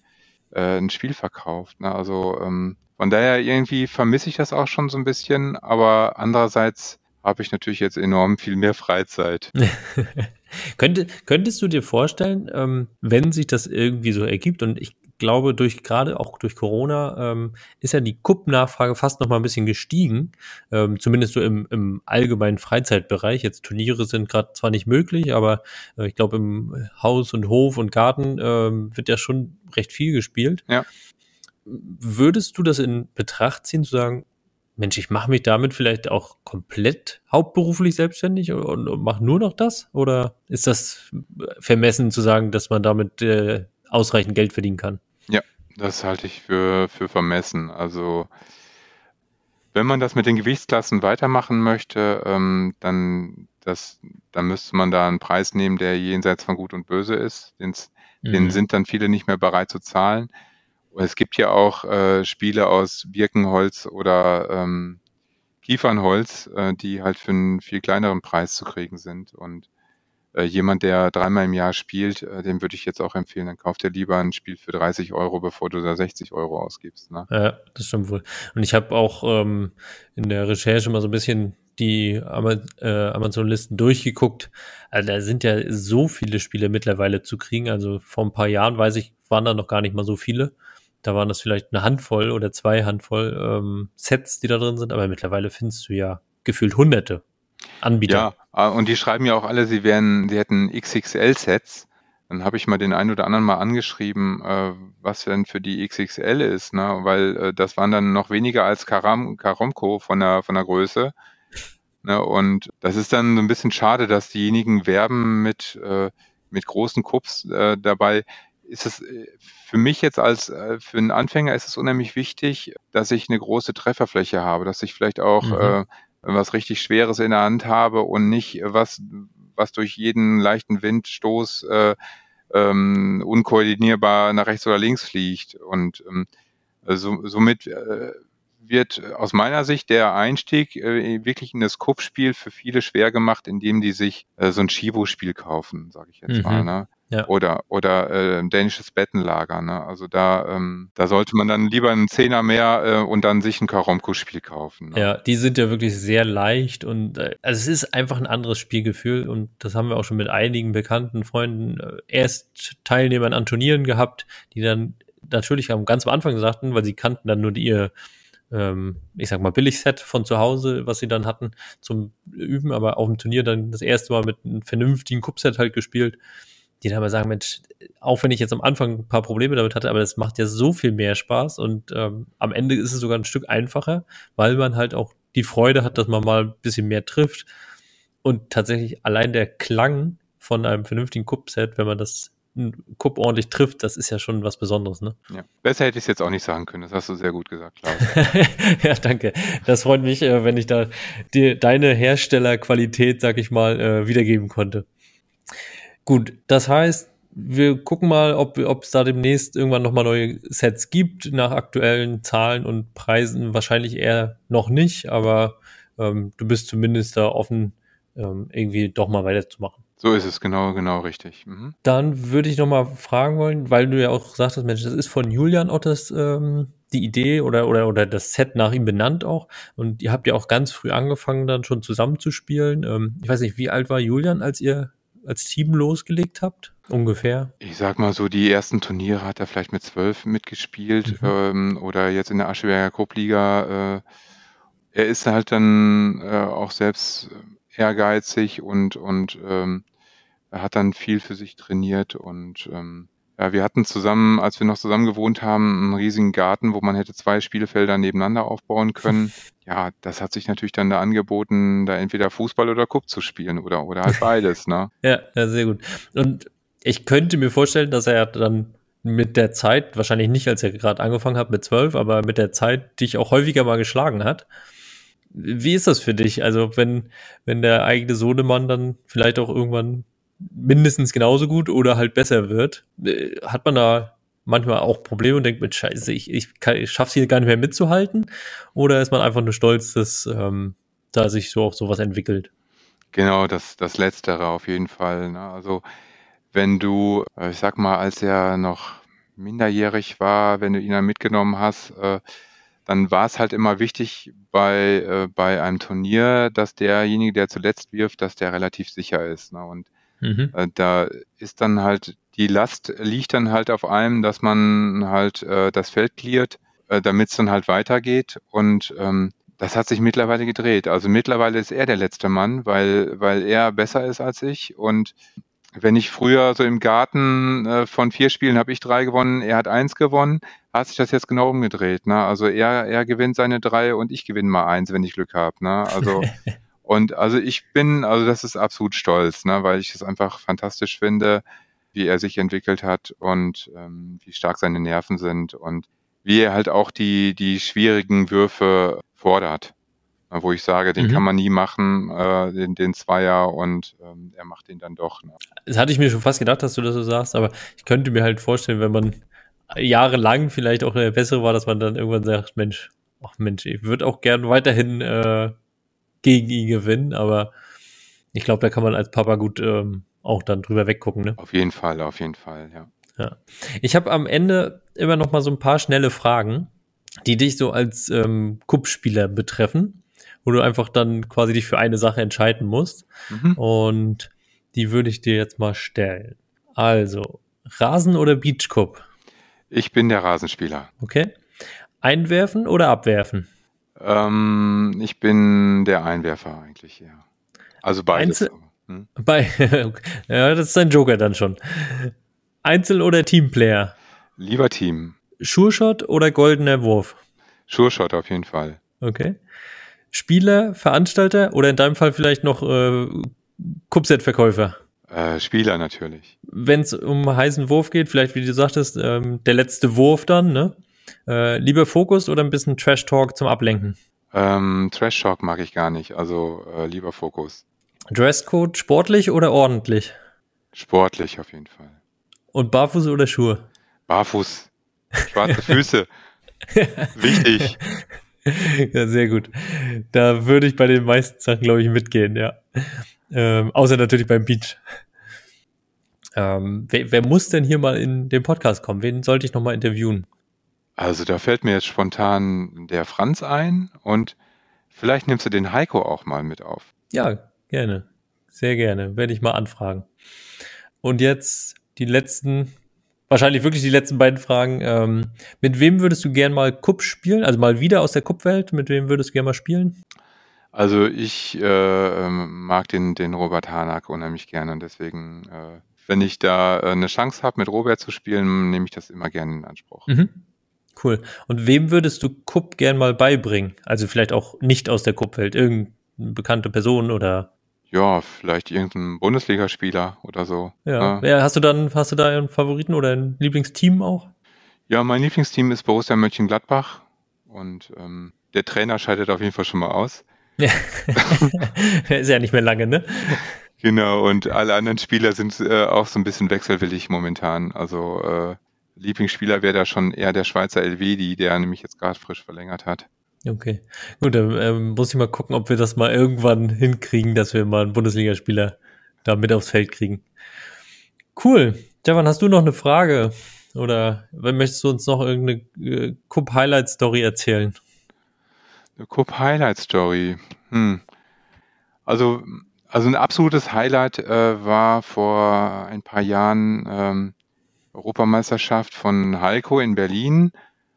äh, ein Spiel verkauft. Ne? Also ähm, von daher irgendwie vermisse ich das auch schon so ein bisschen, aber andererseits habe ich natürlich jetzt enorm viel mehr Freizeit. Könnte, könntest du dir vorstellen, ähm, wenn sich das irgendwie so ergibt und ich glaube, durch gerade auch durch Corona ähm, ist ja die Cup-Nachfrage fast noch mal ein bisschen gestiegen, ähm, zumindest so im, im allgemeinen Freizeitbereich. Jetzt Turniere sind gerade zwar nicht möglich, aber äh, ich glaube, im Haus und Hof und Garten ähm, wird ja schon recht viel gespielt. Ja. Würdest du das in Betracht ziehen, zu sagen, Mensch, ich mache mich damit vielleicht auch komplett hauptberuflich selbstständig und, und mache nur noch das? Oder ist das vermessen zu sagen, dass man damit äh, ausreichend Geld verdienen kann? Ja, das halte ich für, für vermessen. Also wenn man das mit den Gewichtsklassen weitermachen möchte, ähm, dann, das, dann müsste man da einen Preis nehmen, der jenseits von Gut und Böse ist. Den, mhm. den sind dann viele nicht mehr bereit zu zahlen. Es gibt ja auch äh, Spiele aus Birkenholz oder ähm, Kiefernholz, äh, die halt für einen viel kleineren Preis zu kriegen sind. Und jemand, der dreimal im Jahr spielt, äh, dem würde ich jetzt auch empfehlen, dann kauft er lieber ein Spiel für 30 Euro, bevor du da 60 Euro ausgibst. Ne? Ja, das stimmt wohl. Und ich habe auch ähm, in der Recherche mal so ein bisschen die äh, Amazon-Listen durchgeguckt. Also da sind ja so viele Spiele mittlerweile zu kriegen. Also vor ein paar Jahren, weiß ich, waren da noch gar nicht mal so viele. Da waren das vielleicht eine Handvoll oder zwei Handvoll ähm, Sets, die da drin sind, aber mittlerweile findest du ja gefühlt hunderte Anbieter. Ja, ah, und die schreiben ja auch alle, sie wären, sie hätten XXL-Sets. Dann habe ich mal den einen oder anderen mal angeschrieben, äh, was denn für die XXL ist, ne? weil äh, das waren dann noch weniger als Karam, Karomko von der, von der Größe. Ne? Und das ist dann so ein bisschen schade, dass diejenigen werben mit, äh, mit großen Cups äh, dabei ist es äh, für mich jetzt als äh, für einen Anfänger ist es unheimlich wichtig, dass ich eine große Trefferfläche habe, dass ich vielleicht auch mhm. äh, was richtig Schweres in der Hand habe und nicht was, was durch jeden leichten Windstoß äh, ähm, unkoordinierbar nach rechts oder links fliegt. Und ähm, so, somit äh, wird aus meiner Sicht der Einstieg äh, wirklich in das Kupfspiel für viele schwer gemacht, indem die sich äh, so ein Chibo-Spiel kaufen, sage ich jetzt mhm. mal. Ne? Ja. Oder oder äh, dänisches Bettenlager. Ne? Also da ähm, da sollte man dann lieber einen Zehner mehr äh, und dann sich ein Karomko-Spiel kaufen. Ne? Ja, die sind ja wirklich sehr leicht und äh, also es ist einfach ein anderes Spielgefühl und das haben wir auch schon mit einigen bekannten Freunden äh, erst Teilnehmern an Turnieren gehabt, die dann natürlich am ganz am Anfang sagten, weil sie kannten dann nur die, ihr ähm, ich sag mal, Billigset von zu Hause, was sie dann hatten zum Üben, aber auf dem Turnier dann das erste Mal mit einem vernünftigen Cup-Set halt gespielt, die dann mal sagen, Mensch, auch wenn ich jetzt am Anfang ein paar Probleme damit hatte, aber das macht ja so viel mehr Spaß und ähm, am Ende ist es sogar ein Stück einfacher, weil man halt auch die Freude hat, dass man mal ein bisschen mehr trifft und tatsächlich allein der Klang von einem vernünftigen Cup-Set, wenn man das Kupp ordentlich trifft, das ist ja schon was Besonderes, ne? Ja. Besser hätte ich es jetzt auch nicht sagen können. Das hast du sehr gut gesagt, Klaus. ja, danke. Das freut mich, äh, wenn ich da dir deine Herstellerqualität, sag ich mal, äh, wiedergeben konnte. Gut, das heißt, wir gucken mal, ob es da demnächst irgendwann nochmal neue Sets gibt, nach aktuellen Zahlen und Preisen. Wahrscheinlich eher noch nicht, aber ähm, du bist zumindest da offen, ähm, irgendwie doch mal weiterzumachen. So ist es, genau, genau richtig. Mhm. Dann würde ich nochmal fragen wollen, weil du ja auch sagtest, Mensch, das ist von Julian auch das, ähm, die Idee oder, oder, oder das Set nach ihm benannt auch. Und ihr habt ja auch ganz früh angefangen, dann schon zusammenzuspielen. Ähm, ich weiß nicht, wie alt war Julian, als ihr als Team losgelegt habt? Ungefähr? Ich sag mal so, die ersten Turniere hat er vielleicht mit zwölf mitgespielt mhm. ähm, oder jetzt in der Ascheberger Cup-Liga. Äh, er ist halt dann äh, auch selbst ehrgeizig und, und ähm, hat dann viel für sich trainiert und ähm, ja, wir hatten zusammen, als wir noch zusammen gewohnt haben, einen riesigen Garten, wo man hätte zwei Spielfelder nebeneinander aufbauen können. Ja, das hat sich natürlich dann da angeboten, da entweder Fußball oder Cup zu spielen oder, oder halt beides, ne? ja, ja, sehr gut. Und ich könnte mir vorstellen, dass er dann mit der Zeit, wahrscheinlich nicht, als er gerade angefangen hat mit zwölf, aber mit der Zeit dich auch häufiger mal geschlagen hat. Wie ist das für dich? Also, wenn, wenn der eigene Sohnemann dann vielleicht auch irgendwann mindestens genauso gut oder halt besser wird, äh, hat man da manchmal auch Probleme und denkt mit Scheiße, ich, ich, kann, ich schaff's hier gar nicht mehr mitzuhalten? Oder ist man einfach nur stolz, dass ähm, da sich so auch sowas entwickelt? Genau, das, das Letztere auf jeden Fall. Ne? Also wenn du, äh, ich sag mal, als er noch minderjährig war, wenn du ihn dann mitgenommen hast, äh, dann war es halt immer wichtig bei, äh, bei einem Turnier, dass derjenige, der zuletzt wirft, dass der relativ sicher ist. Ne? Und mhm. äh, da ist dann halt, die Last liegt dann halt auf einem, dass man halt äh, das Feld cleart, äh, damit es dann halt weitergeht. Und ähm, das hat sich mittlerweile gedreht. Also mittlerweile ist er der letzte Mann, weil, weil er besser ist als ich. Und wenn ich früher so im Garten äh, von vier Spielen habe ich drei gewonnen, er hat eins gewonnen, hat sich das jetzt genau umgedreht. Ne? Also er, er gewinnt seine drei und ich gewinne mal eins, wenn ich Glück habe. Ne? Also und also ich bin, also das ist absolut stolz, ne? weil ich es einfach fantastisch finde, wie er sich entwickelt hat und ähm, wie stark seine Nerven sind und wie er halt auch die, die schwierigen Würfe fordert. Wo ich sage, den mhm. kann man nie machen, äh, den, den Zweier und ähm, er macht den dann doch. Ne? Das hatte ich mir schon fast gedacht, dass du das so sagst, aber ich könnte mir halt vorstellen, wenn man jahrelang vielleicht auch der bessere war, dass man dann irgendwann sagt, Mensch, ach Mensch, ich würde auch gern weiterhin äh, gegen ihn gewinnen, aber ich glaube, da kann man als Papa gut ähm, auch dann drüber weggucken. Ne? Auf jeden Fall, auf jeden Fall, ja. ja. Ich habe am Ende immer noch mal so ein paar schnelle Fragen, die dich so als ähm, Kuppspieler betreffen, wo du einfach dann quasi dich für eine Sache entscheiden musst. Mhm. Und die würde ich dir jetzt mal stellen. Also, Rasen oder Beachcup? Ich bin der Rasenspieler. Okay. Einwerfen oder abwerfen? Ähm, ich bin der Einwerfer eigentlich, ja. Also beides. Einzel hm? Bei, ja, das ist ein Joker dann schon. Einzel- oder Teamplayer? Lieber Team. Sure oder goldener Wurf? Sure auf jeden Fall. Okay. Spieler, Veranstalter oder in deinem Fall vielleicht noch äh, Kupset-Verkäufer? Äh, Spieler natürlich. Wenn es um heißen Wurf geht, vielleicht wie du sagtest, ähm, der letzte Wurf dann, ne? Äh, lieber Fokus oder ein bisschen Trash Talk zum Ablenken? Ähm, Trash Talk mag ich gar nicht, also äh, lieber Fokus. Dresscode sportlich oder ordentlich? Sportlich auf jeden Fall. Und Barfuß oder Schuhe? Barfuß. Schwarze Füße. Wichtig. Ja, sehr gut. Da würde ich bei den meisten Sachen, glaube ich, mitgehen, ja. Ähm, außer natürlich beim Beach. Ähm, wer, wer, muss denn hier mal in den Podcast kommen? Wen sollte ich nochmal interviewen? Also da fällt mir jetzt spontan der Franz ein und vielleicht nimmst du den Heiko auch mal mit auf. Ja, gerne. Sehr gerne. Werde ich mal anfragen. Und jetzt die letzten, wahrscheinlich wirklich die letzten beiden Fragen. Ähm, mit wem würdest du gern mal Cup spielen? Also mal wieder aus der Cup-Welt. Mit wem würdest du gern mal spielen? Also ich äh, ähm, mag den, den Robert Hanak unheimlich gerne und deswegen, äh, wenn ich da äh, eine Chance habe, mit Robert zu spielen, nehme ich das immer gerne in Anspruch. Mhm. Cool. Und wem würdest du Kupp gern mal beibringen? Also vielleicht auch nicht aus der Kuppwelt, irgendeine bekannte Person oder? Ja, vielleicht irgendein Bundesligaspieler oder so. Ja. ja. Hast du dann, hast du da einen Favoriten oder ein Lieblingsteam auch? Ja, mein Lieblingsteam ist Borussia Mönchengladbach und ähm, der Trainer scheidet auf jeden Fall schon mal aus. Ja. ist ja nicht mehr lange, ne? Genau, und alle anderen Spieler sind äh, auch so ein bisschen wechselwillig momentan. Also äh, Lieblingsspieler wäre da schon eher der Schweizer Elvedi, der nämlich jetzt gerade frisch verlängert hat. Okay, gut, dann ähm, muss ich mal gucken, ob wir das mal irgendwann hinkriegen, dass wir mal einen Bundesligaspieler da mit aufs Feld kriegen. Cool. Stefan, hast du noch eine Frage? Oder möchtest du uns noch irgendeine äh, Cup-Highlight-Story erzählen? Eine Cup-Highlight-Story. Hm. Also, also ein absolutes Highlight äh, war vor ein paar Jahren ähm, Europameisterschaft von Heiko in Berlin,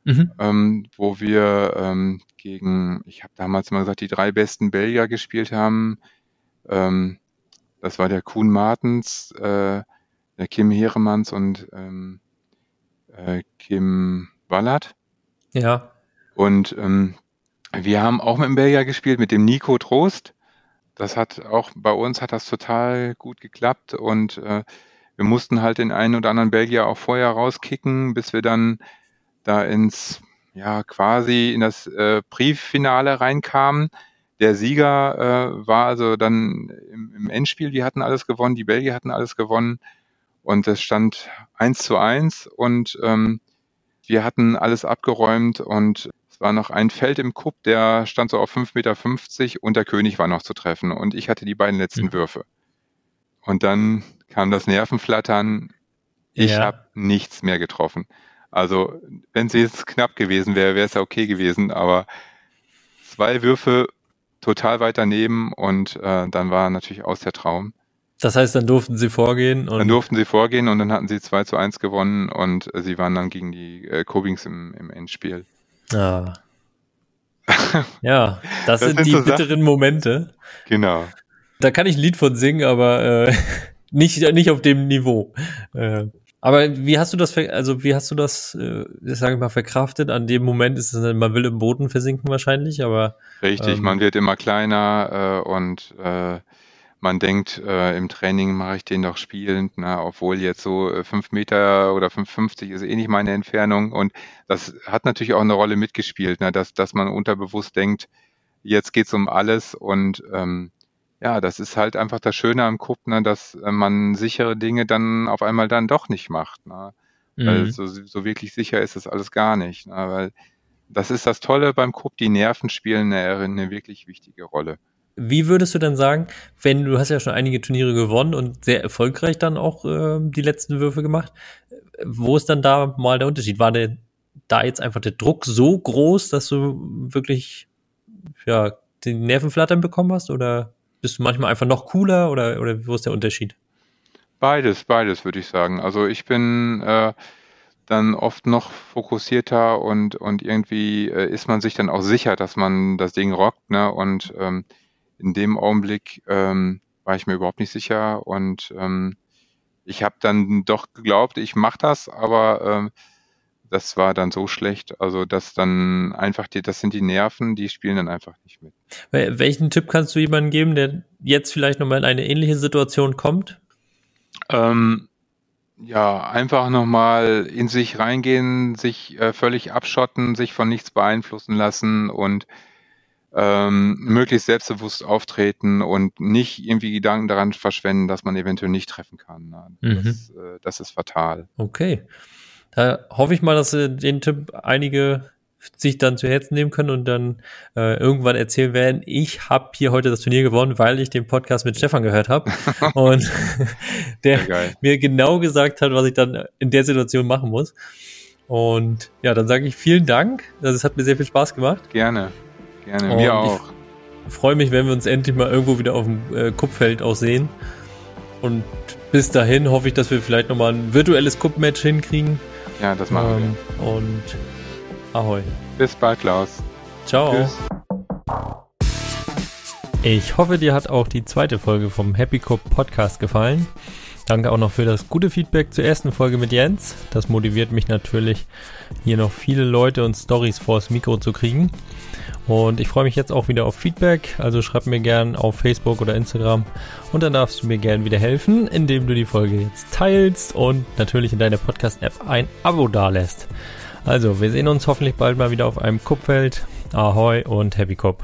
mhm. ähm, wo wir ähm, gegen, ich habe damals mal gesagt, die drei besten Belgier gespielt haben. Ähm, das war der Kuhn Martens, äh, der Kim Heremanns und ähm, äh, Kim Wallert. Ja. Und ähm, wir haben auch mit dem Belgier gespielt, mit dem Nico Trost. Das hat auch bei uns hat das total gut geklappt und äh, wir mussten halt den einen oder anderen Belgier auch vorher rauskicken, bis wir dann da ins, ja, quasi in das äh, Brieffinale reinkamen. Der Sieger äh, war also dann im, im Endspiel, die hatten alles gewonnen, die Belgier hatten alles gewonnen und es stand eins zu eins und ähm, wir hatten alles abgeräumt und es war noch ein Feld im Cup, der stand so auf 5,50 Meter und der König war noch zu treffen und ich hatte die beiden letzten mhm. Würfe. Und dann kam das Nervenflattern. Ich ja. habe nichts mehr getroffen. Also, wenn es jetzt knapp gewesen wäre, wäre es ja okay gewesen, aber zwei Würfe total weit daneben und äh, dann war natürlich aus der Traum. Das heißt, dann durften sie vorgehen? Und dann durften sie vorgehen und dann hatten sie 2 zu 1 gewonnen und äh, sie waren dann gegen die äh, Kobings im, im Endspiel. Ah. ja, das, das sind, sind, die so bitteren. Momente. Genau. Da kann ich ein Lied von singen, aber äh, nicht, nicht auf dem Niveau. Äh, aber wie hast du das, also wie hast du das, äh, sage ich mal, verkraftet? An dem Moment ist es, man will im Boden versinken wahrscheinlich, aber. Richtig, ähm, man wird immer kleiner äh, und äh, man denkt, äh, im Training mache ich den doch spielend, na, obwohl jetzt so äh, fünf Meter oder 5,50 ist eh nicht meine Entfernung. Und das hat natürlich auch eine Rolle mitgespielt, na, dass, dass man unterbewusst denkt, jetzt geht's um alles und ähm, ja, das ist halt einfach das Schöne am Cup, ne, dass äh, man sichere Dinge dann auf einmal dann doch nicht macht. Ne? Weil mhm. so, so wirklich sicher ist das alles gar nicht. Ne? Weil das ist das Tolle beim Cup, die Nerven spielen eine, eine wirklich wichtige Rolle. Wie würdest du denn sagen, wenn du hast ja schon einige Turniere gewonnen und sehr erfolgreich dann auch äh, die letzten Würfe gemacht, wo ist dann da mal der Unterschied? War der da jetzt einfach der Druck so groß, dass du wirklich ja den Nervenflattern bekommen hast oder bist du manchmal einfach noch cooler oder, oder wo ist der Unterschied? Beides, beides würde ich sagen. Also ich bin äh, dann oft noch fokussierter und, und irgendwie äh, ist man sich dann auch sicher, dass man das Ding rockt. Ne? Und ähm, in dem Augenblick ähm, war ich mir überhaupt nicht sicher und ähm, ich habe dann doch geglaubt, ich mache das, aber ähm, das war dann so schlecht, also dass dann einfach die, das sind die Nerven, die spielen dann einfach nicht mit. Welchen Tipp kannst du jemandem geben, der jetzt vielleicht nochmal in eine ähnliche Situation kommt? Ähm, ja, einfach nochmal in sich reingehen, sich äh, völlig abschotten, sich von nichts beeinflussen lassen und ähm, möglichst selbstbewusst auftreten und nicht irgendwie Gedanken daran verschwenden, dass man eventuell nicht treffen kann. Das, mhm. äh, das ist fatal. Okay. Da hoffe ich mal, dass äh, den Tipp einige sich dann zu Herzen nehmen können und dann äh, irgendwann erzählen werden, ich habe hier heute das Turnier gewonnen, weil ich den Podcast mit Stefan gehört habe und der mir genau gesagt hat, was ich dann in der Situation machen muss. Und ja, dann sage ich vielen Dank. Also es hat mir sehr viel Spaß gemacht. Gerne, gerne, und mir auch. Ich freue mich, wenn wir uns endlich mal irgendwo wieder auf dem äh, Kupfeld auch sehen. Und bis dahin hoffe ich, dass wir vielleicht nochmal ein virtuelles Cup-Match hinkriegen. Ja, das machen ähm, wir. Und Ahoi. Bis bald, Klaus. Ciao. Tschüss. Ich hoffe, dir hat auch die zweite Folge vom Happy Cup Podcast gefallen. Danke auch noch für das gute Feedback zur ersten Folge mit Jens. Das motiviert mich natürlich, hier noch viele Leute und Stories vors Mikro zu kriegen. Und ich freue mich jetzt auch wieder auf Feedback. Also schreib mir gern auf Facebook oder Instagram. Und dann darfst du mir gern wieder helfen, indem du die Folge jetzt teilst und natürlich in deiner Podcast-App ein Abo dalässt. Also, wir sehen uns hoffentlich bald mal wieder auf einem Kupfeld. Ahoi und Happy Cup.